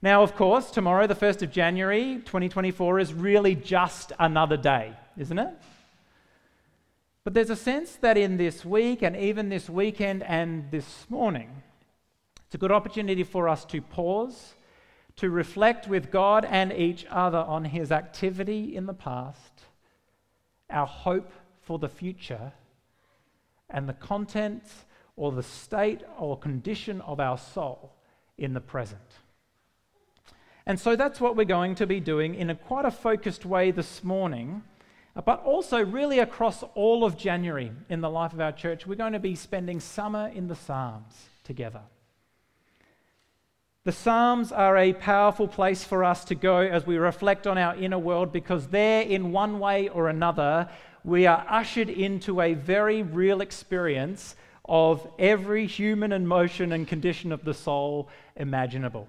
Now, of course, tomorrow, the 1st of January 2024, is really just another day, isn't it? But there's a sense that in this week and even this weekend and this morning, it's a good opportunity for us to pause, to reflect with God and each other on His activity in the past, our hope for the future, and the content or the state or condition of our soul in the present. And so that's what we're going to be doing in a quite a focused way this morning, but also really across all of January in the life of our church. We're going to be spending summer in the Psalms together. The Psalms are a powerful place for us to go as we reflect on our inner world because there, in one way or another, we are ushered into a very real experience of every human emotion and condition of the soul imaginable.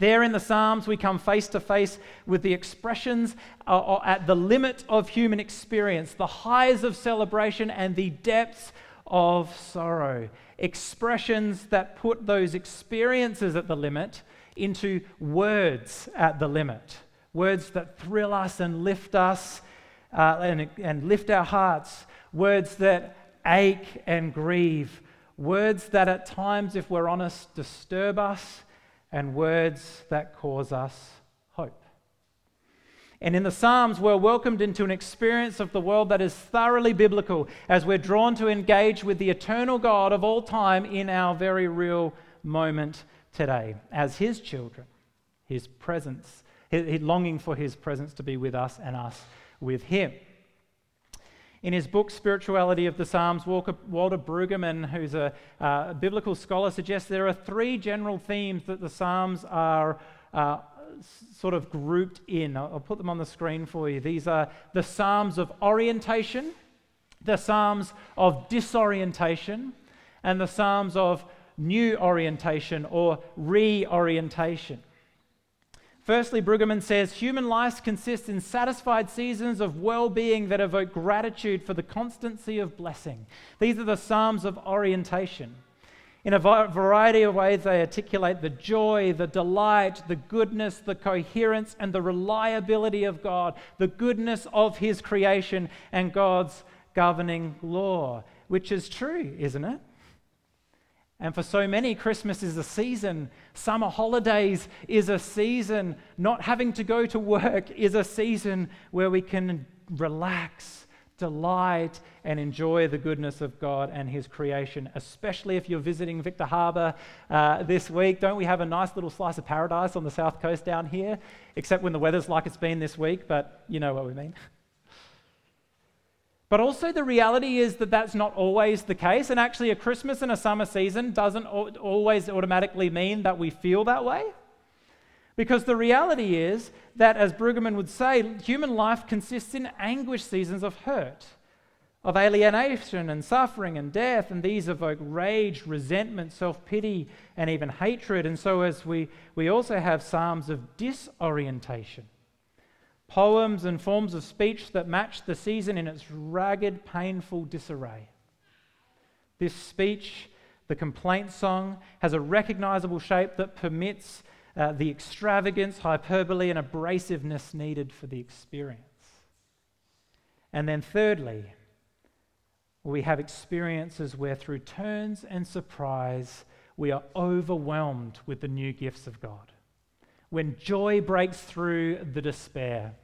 There in the Psalms, we come face to face with the expressions uh, uh, at the limit of human experience, the highs of celebration and the depths of sorrow. Expressions that put those experiences at the limit into words at the limit. Words that thrill us and lift us uh, and, and lift our hearts. Words that ache and grieve. Words that at times, if we're honest, disturb us and words that cause us hope. And in the Psalms, we're welcomed into an experience of the world that is thoroughly biblical as we're drawn to engage with the eternal God of all time in our very real moment today as His children, His presence, his, longing for His presence to be with us and us with Him. In his book, Spirituality of the Psalms, Walter, Brueggemann, who's a uh, biblical scholar, suggests there are three general themes that the Psalms are uh, sort of grouped in. I'll, I'll put them on the screen for you. These are the Psalms of orientation, the Psalms of disorientation, and the Psalms of new orientation or reorientation. Firstly, Brueggemann says human life consists in satisfied seasons of well being that evoke gratitude for the constancy of blessing. These are the Psalms of orientation. In a variety of ways, they articulate the joy, the delight, the goodness, the coherence, and the reliability of God, the goodness of His creation, and God's governing law, which is true, isn't it? And for so many, Christmas is a season. Summer holidays is a season. Not having to go to work is a season where we can relax, delight, and enjoy the goodness of God and His creation. Especially if you're visiting Victor Harbor uh, this week. Don't we have a nice little slice of paradise on the south coast down here? Except when the weather's like it's been this week, but you know what we mean. But also, the reality is that that's not always the case. And actually, a Christmas and a summer season doesn't always automatically mean that we feel that way. Because the reality is that, as Brueggemann would say, human life consists in anguish seasons of hurt, of alienation and suffering and death, and these evoke rage, resentment, self pity, and even hatred. And so, as we, we also have psalms of disorientation poems and forms of speech that match the season in its ragged, painful disarray. This speech, the complaint song, has a recognizable shape that permits uh, the extravagance, hyperbole, and abrasiveness needed for the experience. And then, thirdly, we have experiences where, through turns and surprise, we are overwhelmed with the new gifts of God. When joy breaks through the despair,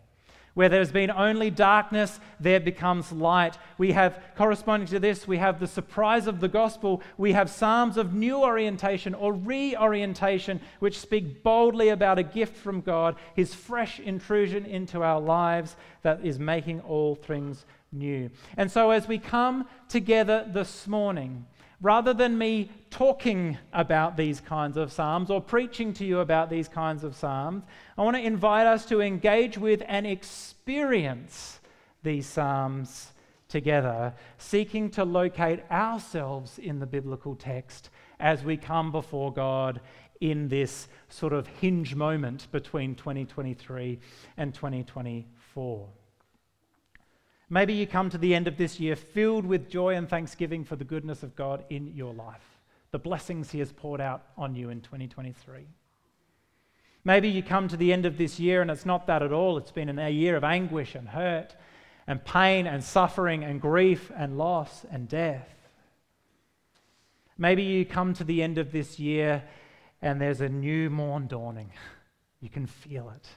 where there's been only darkness, there becomes light. We have, corresponding to this, we have the surprise of the gospel. We have psalms of new orientation or reorientation, which speak boldly about a gift from God, his fresh intrusion into our lives that is making all things new. And so, as we come together this morning, rather than me talking about these kinds of Psalms or preaching to you about these kinds of Psalms, I want to invite us to engage with and experience these Psalms together, seeking to locate ourselves in the biblical text as we come before God in this sort of hinge moment between 2023 and 2024. Maybe you come to the end of this year filled with joy and thanksgiving for the goodness of God in your life, the blessings He has poured out on you in 2023. Maybe you come to the end of this year and it's not that at all. It's been a year of anguish and hurt and pain and suffering and grief and loss and death. Maybe you come to the end of this year and there's a new morn dawning. You can feel it.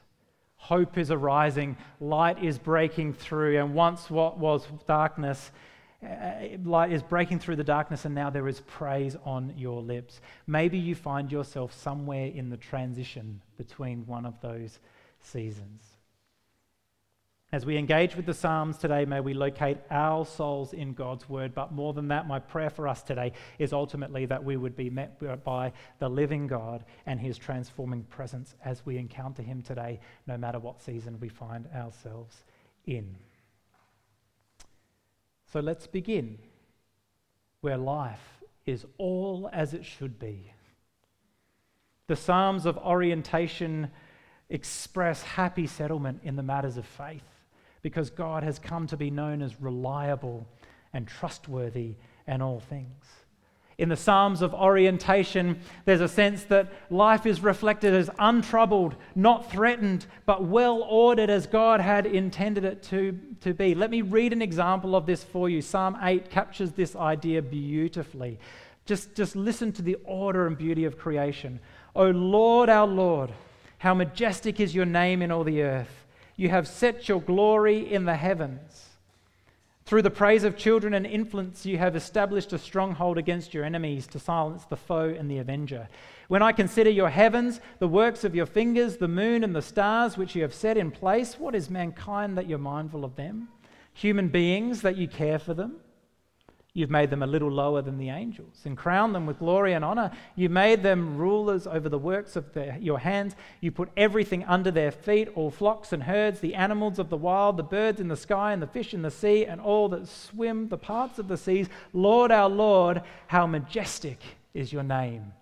Hope is arising, light is breaking through, and once what was darkness, uh, light is breaking through the darkness, and now there is praise on your lips. Maybe you find yourself somewhere in the transition between one of those seasons. As we engage with the Psalms today, may we locate our souls in God's Word. But more than that, my prayer for us today is ultimately that we would be met by the living God and His transforming presence as we encounter Him today, no matter what season we find ourselves in. So let's begin where life is all as it should be. The Psalms of orientation express happy settlement in the matters of faith because God has come to be known as reliable and trustworthy in all things. In the Psalms of orientation, there's a sense that life is reflected as untroubled, not threatened, but well ordered as God had intended it to, to be. Let me read an example of this for you. Psalm 8 captures this idea beautifully. Just, just listen to the order and beauty of creation. O Lord, our Lord, how majestic is your name in all the earth. You have set your glory in the heavens. Through the praise of children and infants, you have established a stronghold against your enemies to silence the foe and the avenger. When I consider your heavens, the works of your fingers, the moon and the stars which you have set in place, what is mankind that you're mindful of them? Human beings that you care for them? You've made them a little lower than the angels and crowned them with glory and honor. You made them rulers over the works of your hands. You put everything under their feet all flocks and herds, the animals of the wild, the birds in the sky, and the fish in the sea, and all that swim the parts of the seas. Lord our Lord, how majestic is your name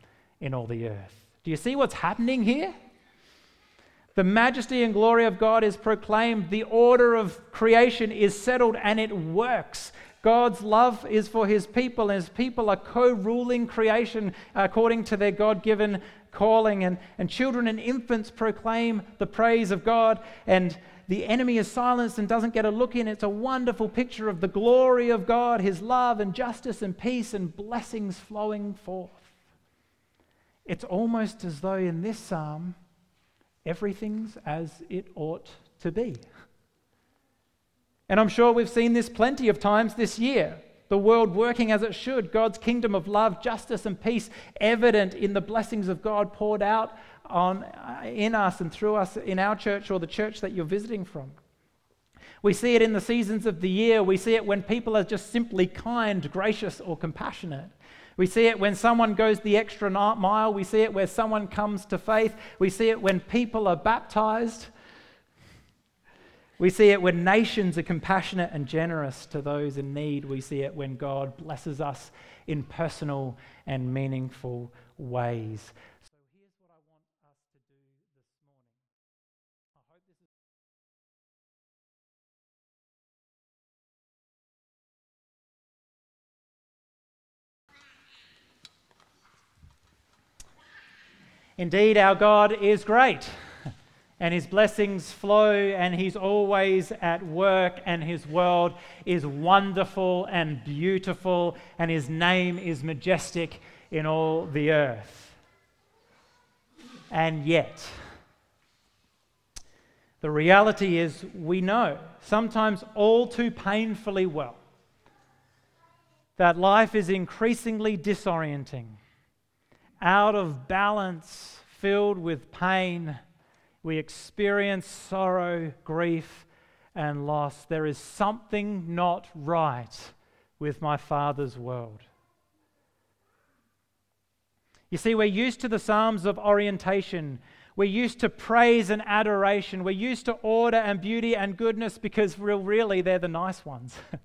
in all the earth. Do you see what's happening here? The majesty and glory of God is proclaimed. The order of creation is settled and it works. God's love is for his people, and his people are co ruling creation according to their God given calling. And, and children and infants proclaim the praise of God, and the enemy is silenced and doesn't get a look in. It's a wonderful picture of the glory of God, his love and justice and peace and blessings flowing forth. It's almost as though in this psalm, everything's as it ought to be. And I'm sure we've seen this plenty of times this year. The world working as it should, God's kingdom of love, justice, and peace evident in the blessings of God poured out on, uh, in us and through us in our church or the church that you're visiting from. We see it in the seasons of the year. We see it when people are just simply kind, gracious, or compassionate. We see it when someone goes the extra mile. We see it where someone comes to faith. We see it when people are baptized. We see it when nations are compassionate and generous to those in need. We see it when God blesses us in personal and meaningful ways. So here's what I want us to do this morning. I hope this is. Indeed, our God is great and his blessings flow, and he's always at work, and his world is wonderful and beautiful, and his name is majestic in all the earth. And yet, the reality is, we know, sometimes all too painfully well, that life is increasingly disorienting, out of balance, filled with pain we experience sorrow, grief, and loss. There is something not right with my Father's world. You see, we're used to the Psalms of orientation. We're used to praise and adoration. We're used to order and beauty and goodness because, really, they're the nice ones.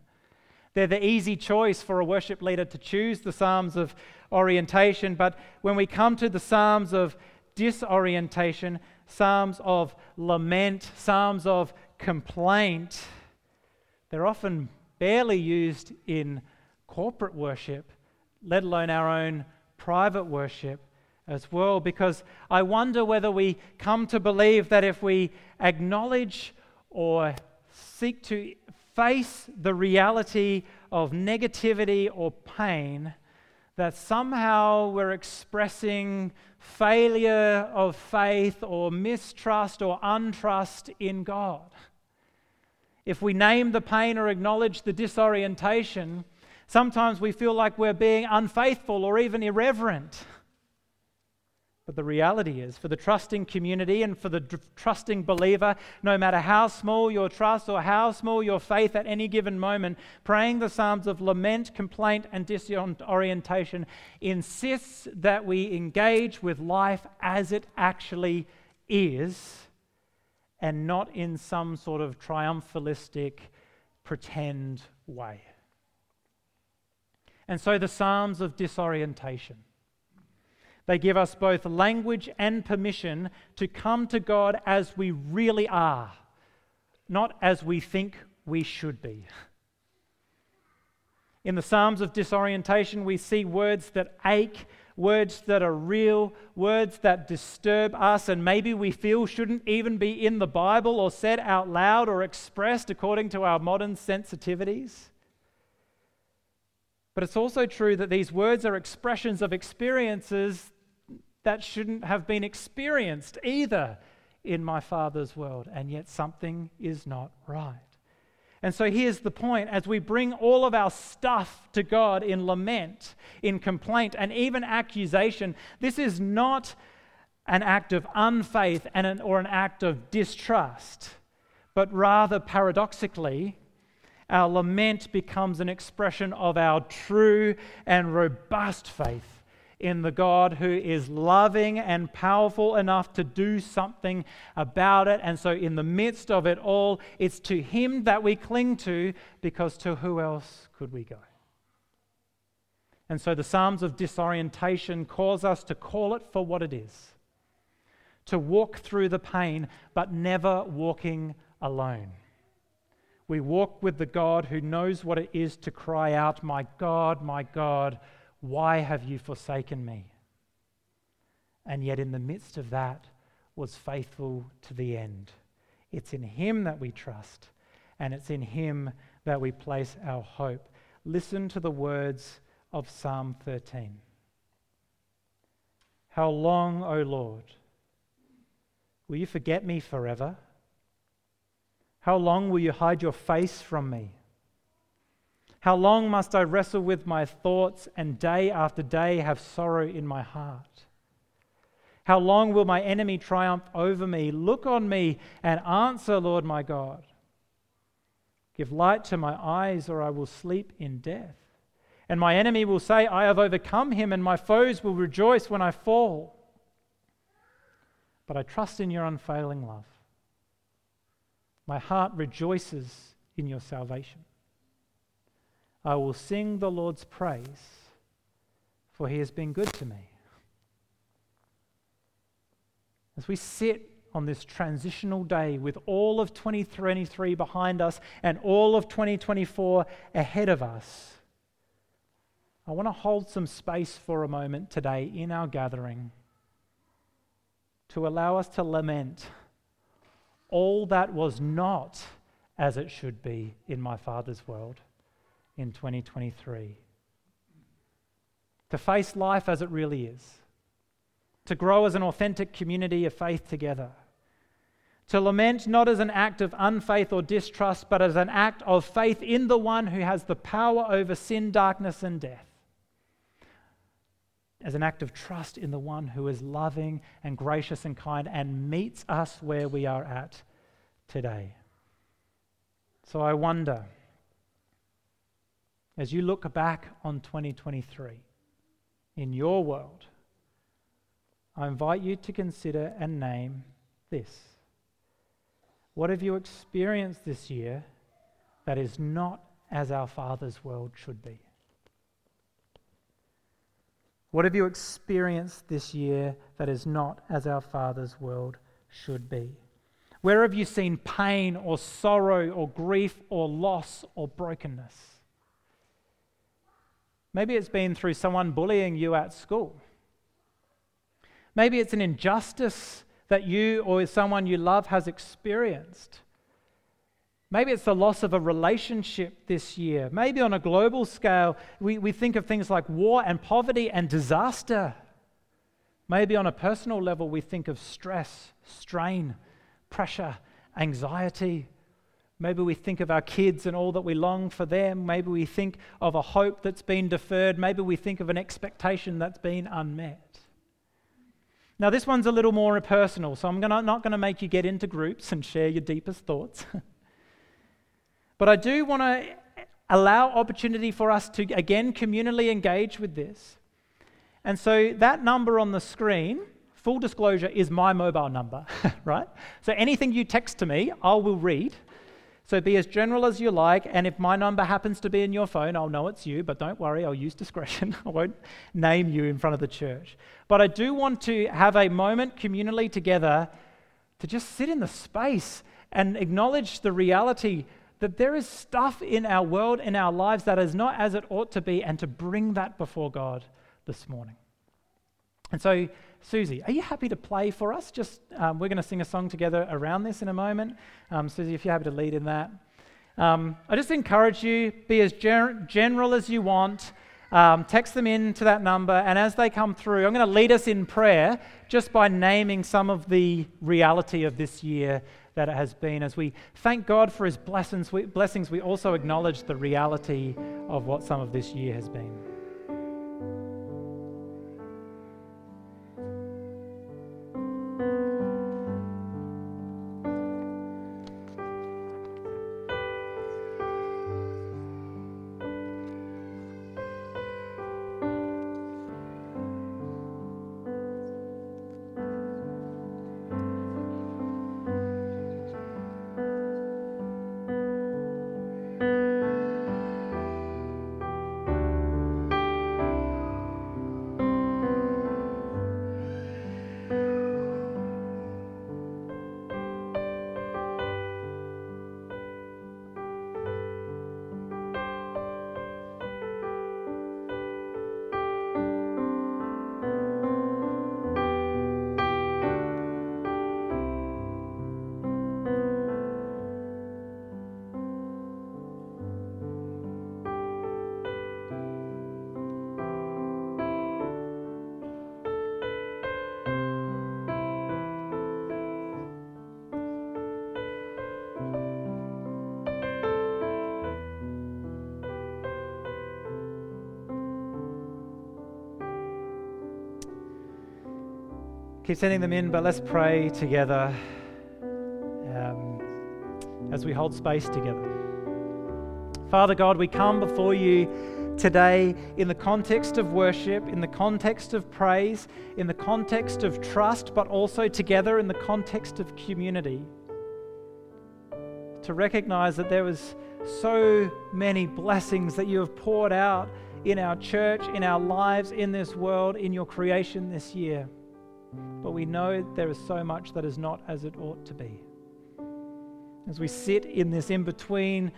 they're the easy choice for a worship leader to choose the Psalms of orientation. But when we come to the Psalms of disorientation, psalms of lament, psalms of complaint, they're often barely used in corporate worship, let alone our own private worship as well, because I wonder whether we come to believe that if we acknowledge or seek to face the reality of negativity or pain, that somehow we're expressing failure of faith or mistrust or untrust in God. If we name the pain or acknowledge the disorientation, sometimes we feel like we're being unfaithful or even irreverent. But the reality is, for the trusting community and for the trusting believer, no matter how small your trust or how small your faith at any given moment, praying the Psalms of lament, complaint, and disorientation insists that we engage with life as it actually is and not in some sort of triumphalistic pretend way. And so the Psalms of disorientation. They give us both language and permission to come to God as we really are, not as we think we should be. In the Psalms of disorientation, we see words that ache words that are real, words that disturb us and maybe we feel shouldn't even be in the Bible or said out loud or expressed according to our modern sensitivities. But it's also true that these words are expressions of experiences that shouldn't have been experienced either in my Father's world, and yet something is not right. And so here's the point as we bring all of our stuff to God in lament, in complaint, and even accusation, this is not an act of unfaith and an, or an act of distrust, but rather paradoxically, our lament becomes an expression of our true and robust faith in the God who is loving and powerful enough to do something about it. And so, in the midst of it all, it's to Him that we cling to because to who else could we go? And so, the Psalms of disorientation cause us to call it for what it is to walk through the pain, but never walking alone. We walk with the God who knows what it is to cry out, My God, my God why have you forsaken me? And yet, in the midst of that, was faithful to the end. It's in Him that we trust, and it's in Him that we place our hope. Listen to the words of Psalm 13. How long, O Lord, will you forget me forever? How long will you hide your face from me? How long must I wrestle with my thoughts and day after day have sorrow in my heart? How long will my enemy triumph over me? Look on me and answer, Lord my God. Give light to my eyes, or I will sleep in death. And my enemy will say, I have overcome him, and my foes will rejoice when I fall. But I trust in your unfailing love. My heart rejoices in your salvation. I will sing the Lord's praise, for he has been good to me. As we sit on this transitional day with all of 2023 behind us and all of 2024 ahead of us, I want to hold some space for a moment today in our gathering to allow us to lament all that was not as it should be in my Father's world in 2023. To face life as it really is, to grow as an authentic community of faith together, to lament not as an act of unfaith or distrust, but as an act of faith in the one who has the power over sin, darkness, and death. As an act of trust in the one who is loving and gracious and kind and meets us where we are at today. So I wonder as you look back on 2023 in your world, I invite you to consider and name this. What have you experienced this year that is not as our Father's world should be? What have you experienced this year that is not as our Father's world should be? Where have you seen pain or sorrow or grief or loss or brokenness? Maybe it's been through someone bullying you at school. Maybe it's an injustice that you or someone you love has experienced. Maybe it's the loss of a relationship this year. Maybe on a global scale, we, we think of things like war and poverty and disaster. Maybe on a personal level, we think of stress, strain, pressure, anxiety. Maybe we think of our kids and all that we long for them. Maybe we think of a hope that's been deferred. Maybe we think of an expectation that's been unmet. Now, this one's a little more personal, so I'm gonna, not going to make you get into groups and share your deepest thoughts. but I do want to allow opportunity for us to, again, communally engage with this. And so that number on the screen, full disclosure, is my mobile number, right? So anything you text to me, I will read. So be as general as you like, and if my number happens to be in your phone, I'll know it's you, but don't worry, I'll use discretion. I won't name you in front of the church. But I do want to have a moment communally together to just sit in the space and acknowledge the reality that there is stuff in our world, in our lives, that is not as it ought to be, and to bring that before God this morning. And so, Susie, are you happy to play for us? Just um, we're going to sing a song together around this in a moment. Um, Susie, if you're happy to lead in that, um, I just encourage you be as ger- general as you want. Um, text them in to that number, and as they come through, I'm going to lead us in prayer just by naming some of the reality of this year that it has been. As we thank God for His blessings, we, blessings, we also acknowledge the reality of what some of this year has been. Keep sending them in, but let's pray together um, as we hold space together. Father God, we come before you today in the context of worship, in the context of praise, in the context of trust, but also together in the context of community. To recognize that there was so many blessings that you have poured out in our church, in our lives, in this world, in your creation this year. But we know there is so much that is not as it ought to be. As we sit in this in between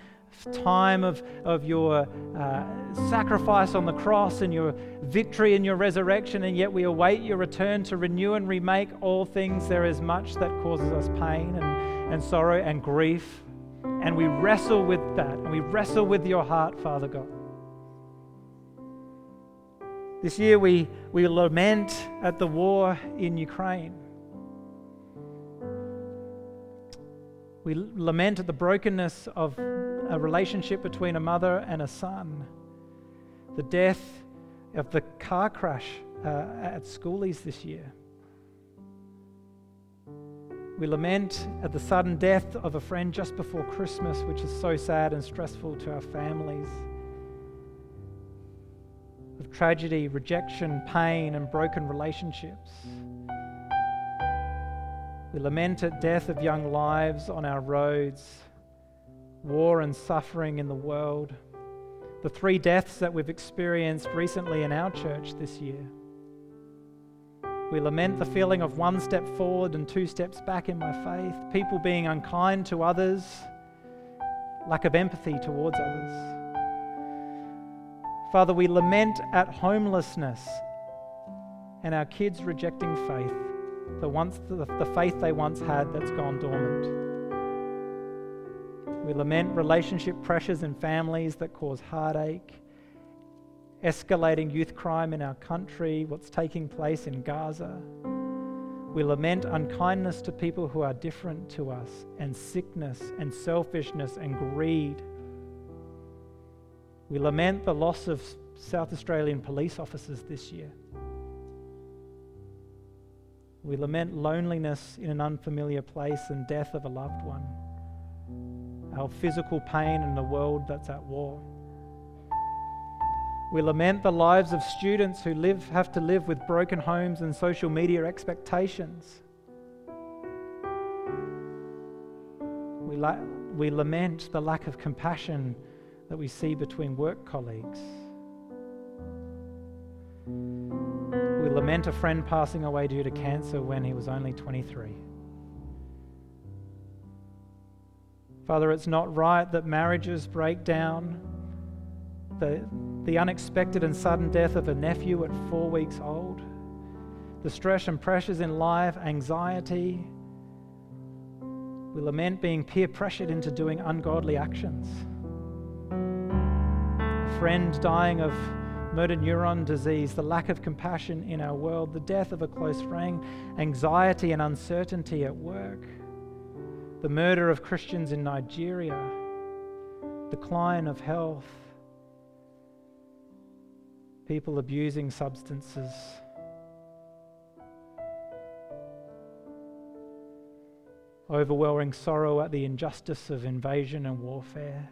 time of, of your uh, sacrifice on the cross and your victory and your resurrection, and yet we await your return to renew and remake all things, there is much that causes us pain and, and sorrow and grief. And we wrestle with that, and we wrestle with your heart, Father God. This year we, we lament at the war in Ukraine. We lament at the brokenness of a relationship between a mother and a son, the death of the car crash uh, at schoolies this year. We lament at the sudden death of a friend just before Christmas, which is so sad and stressful to our families tragedy, rejection, pain, and broken relationships. We lament at death of young lives on our roads, war and suffering in the world, the three deaths that we've experienced recently in our church this year. We lament the feeling of one step forward and two steps back in my faith, people being unkind to others, lack of empathy towards others. Father, we lament at homelessness and our kids rejecting faith, the, once, the, the faith they once had that's gone dormant. We lament relationship pressures in families that cause heartache, escalating youth crime in our country, what's taking place in Gaza. We lament unkindness to people who are different to us, and sickness, and selfishness, and greed. We lament the loss of South Australian police officers this year. We lament loneliness in an unfamiliar place and death of a loved one, our physical pain in a world that's at war. We lament the lives of students who live, have to live with broken homes and social media expectations. We, la- we lament the lack of compassion that we see between work colleagues. We lament a friend passing away due to cancer when he was only 23. Father, it's not right that marriages break down. The, the unexpected and sudden death of a nephew at four weeks old, the stress and pressures in life, anxiety. We lament being peer pressured into doing ungodly actions. Friend dying of motor neuron disease, the lack of compassion in our world, the death of a close friend, anxiety and uncertainty at work, the murder of Christians in Nigeria, decline of health, people abusing substances. Overwhelming sorrow at the injustice of invasion and warfare,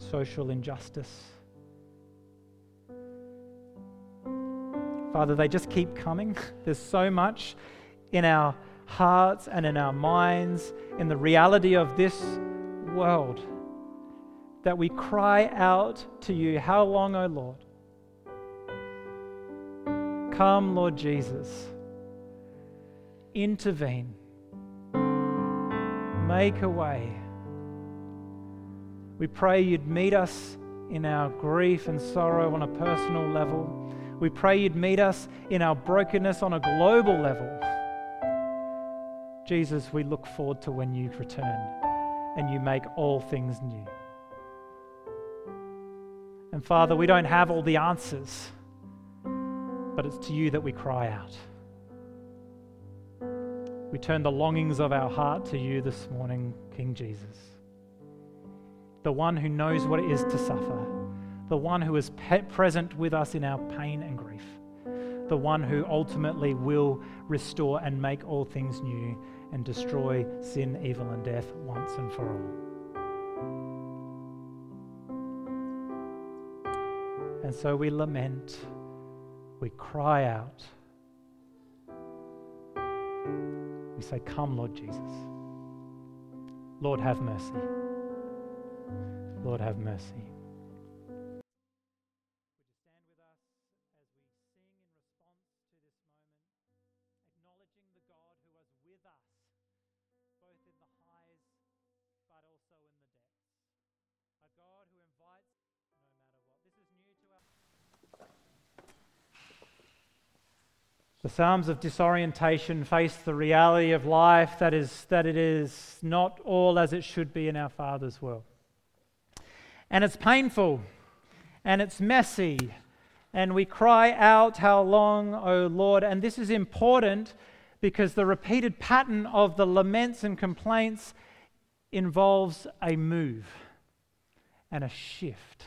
social injustice. Father, they just keep coming. There's so much in our hearts and in our minds, in the reality of this world, that we cry out to you, How long, O Lord? Come, Lord Jesus. Intervene. Make a way. We pray you'd meet us in our grief and sorrow on a personal level. We pray you'd meet us in our brokenness on a global level. Jesus, we look forward to when you return and you make all things new. And Father, we don't have all the answers, but it's to you that we cry out. We turn the longings of our heart to you this morning, King Jesus, the one who knows what it is to suffer the one who is present with us in our pain and grief, the one who ultimately will restore and make all things new and destroy sin, evil, and death once and for all. And so we lament, we cry out, we say, Come, Lord Jesus. Lord, have mercy. Lord, have mercy. Would you stand with us as we sing in response to this moment, acknowledging the God who with us, both in the highs but also in the dead. A God who invites no matter what. This is new to us. The Psalms of disorientation face the reality of life that is that it is not all as it should be in our Father's world. And it's painful and it's messy and we cry out, How long, O Lord? And this is important because the repeated pattern of the laments and complaints involves a move and a shift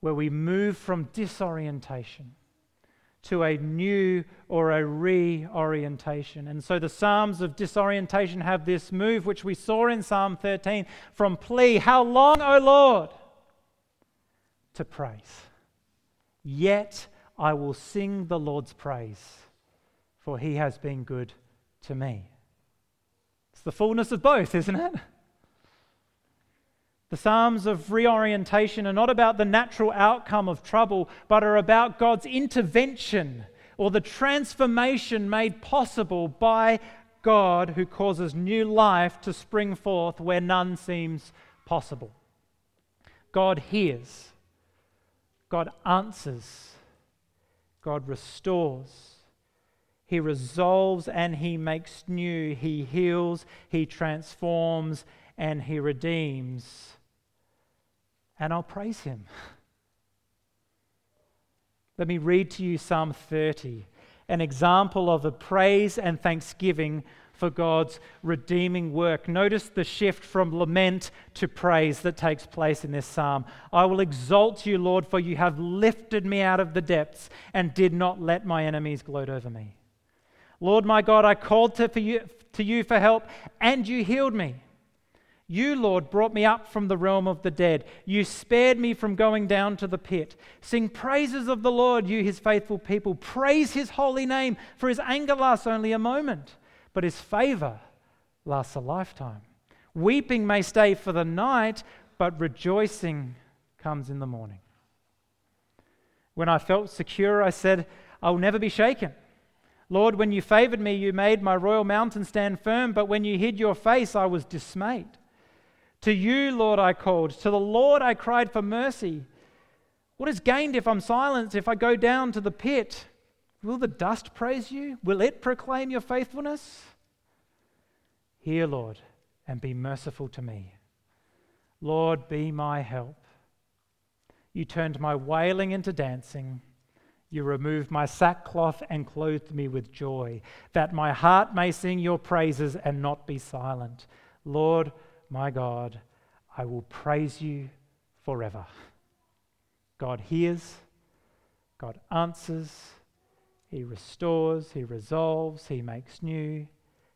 where we move from disorientation to a new or a reorientation. And so the Psalms of disorientation have this move, which we saw in Psalm 13 from plea, How long, O Lord? to praise. Yet I will sing the Lord's praise, for he has been good to me. It's the fullness of both, isn't it? The Psalms of reorientation are not about the natural outcome of trouble, but are about God's intervention or the transformation made possible by God who causes new life to spring forth where none seems possible. God hears, God answers, God restores. He resolves and He makes new. He heals, He transforms, and He redeems. And I'll praise Him. Let me read to you Psalm 30, an example of a praise and thanksgiving for God's redeeming work. Notice the shift from lament to praise that takes place in this psalm. I will exalt you, Lord, for you have lifted me out of the depths and did not let my enemies gloat over me. Lord my God, I called to, you, to you for help, and you healed me. You, Lord, brought me up from the realm of the dead. You spared me from going down to the pit. Sing praises of the Lord, you, his faithful people. Praise his holy name, for his anger lasts only a moment but his favor lasts a lifetime. Weeping may stay for the night, but rejoicing comes in the morning. When I felt secure, I said, I will never be shaken. Lord, when you favored me, you made my royal mountain stand firm, but when you hid your face, I was dismayed. To you, Lord, I called. To the Lord, I cried for mercy. What is gained if I'm silenced, if I go down to the pit? Will the dust praise you? Will it proclaim your faithfulness? Hear, Lord, and be merciful to me. Lord, be my help. You turned my wailing into dancing. You removed my sackcloth and clothed me with joy, that my heart may sing your praises and not be silent. Lord, my God, I will praise you forever. God hears, God answers, he restores, He resolves, He makes new,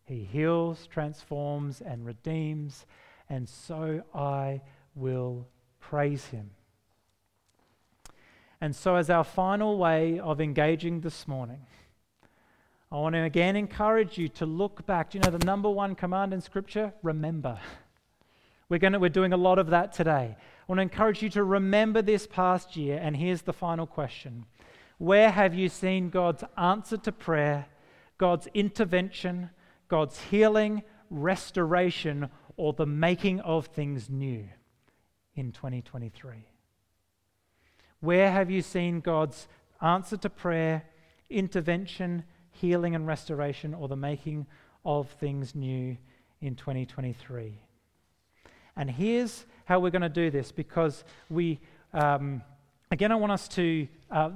He heals, transforms, and redeems. And so I will praise Him. And so, as our final way of engaging this morning, I want to again encourage you to look back. Do you know the number one command in Scripture? Remember. We're, going to, we're doing a lot of that today. I want to encourage you to remember this past year. And here's the final question where have you seen God's answer to prayer, God's intervention, God's healing, restoration, or the making of things new in 2023? Where have you seen God's answer to prayer, intervention, healing, and restoration, or the making of things new in 2023? And here's how we're going to do this because we, um, again, I want us to. Uh,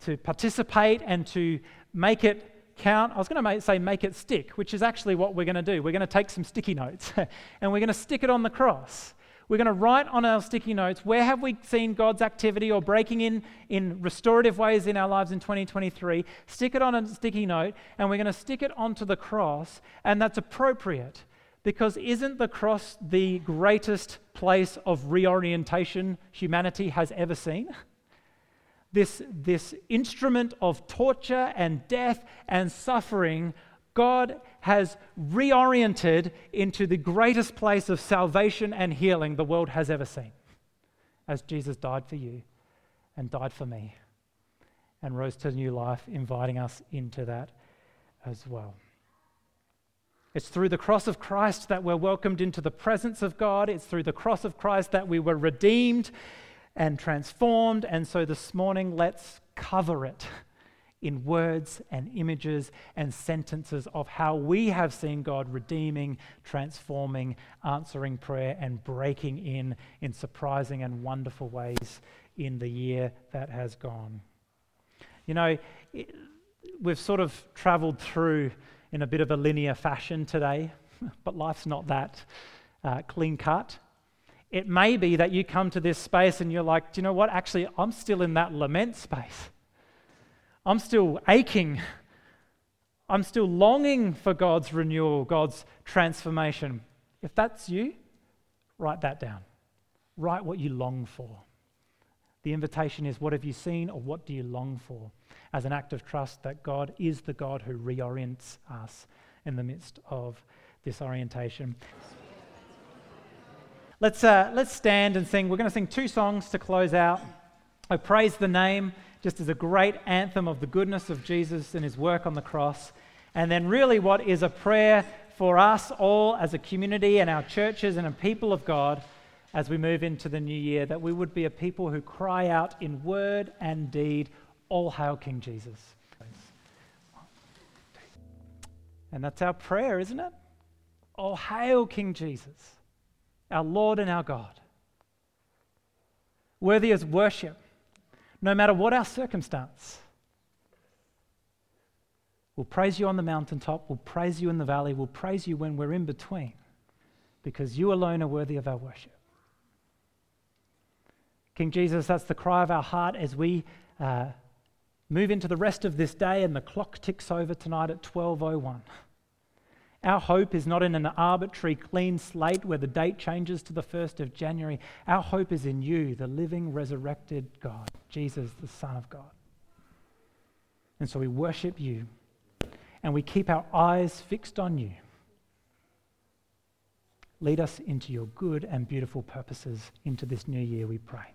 to participate and to make it count. I was going to say make it stick, which is actually what we're going to do. We're going to take some sticky notes and we're going to stick it on the cross. We're going to write on our sticky notes where have we seen God's activity or breaking in in restorative ways in our lives in 2023. Stick it on a sticky note and we're going to stick it onto the cross, and that's appropriate because isn't the cross the greatest place of reorientation humanity has ever seen? this, this instrument of torture and death and suffering, God has reoriented into the greatest place of salvation and healing the world has ever seen. As Jesus died for you and died for me and rose to new life, inviting us into that as well. It's through the cross of Christ that we're welcomed into the presence of God. It's through the cross of Christ that we were redeemed and transformed. And so this morning, let's cover it in words and images and sentences of how we have seen God redeeming, transforming, answering prayer, and breaking in in surprising and wonderful ways in the year that has gone. You know, it, we've sort of traveled through in a bit of a linear fashion today, but life's not that uh, clean cut. It may be that you come to this space and you're like, do you know what? Actually, I'm still in that lament space. I'm still aching. I'm still longing for God's renewal, God's transformation. If that's you, write that down. Write what you long for. The invitation is what have you seen or what do you long for? As an act of trust that God is the God who reorients us in the midst of this orientation. Let's, uh, let's stand and sing. We're going to sing two songs to close out. I praise the name just as a great anthem of the goodness of Jesus and his work on the cross. And then, really, what is a prayer for us all as a community and our churches and a people of God as we move into the new year that we would be a people who cry out in word and deed All hail King Jesus. And that's our prayer, isn't it? All hail King Jesus, our Lord and our God. Worthy as worship, no matter what our circumstance. We'll praise you on the mountaintop, we'll praise you in the valley, we'll praise you when we're in between, because you alone are worthy of our worship. King Jesus, that's the cry of our heart as we uh, move into the rest of this day and the clock ticks over tonight at 12:01. Our hope is not in an arbitrary clean slate where the date changes to the 1st of January. Our hope is in you, the living resurrected God, Jesus the Son of God. And so we worship you and we keep our eyes fixed on you. Lead us into your good and beautiful purposes into this new year, we pray.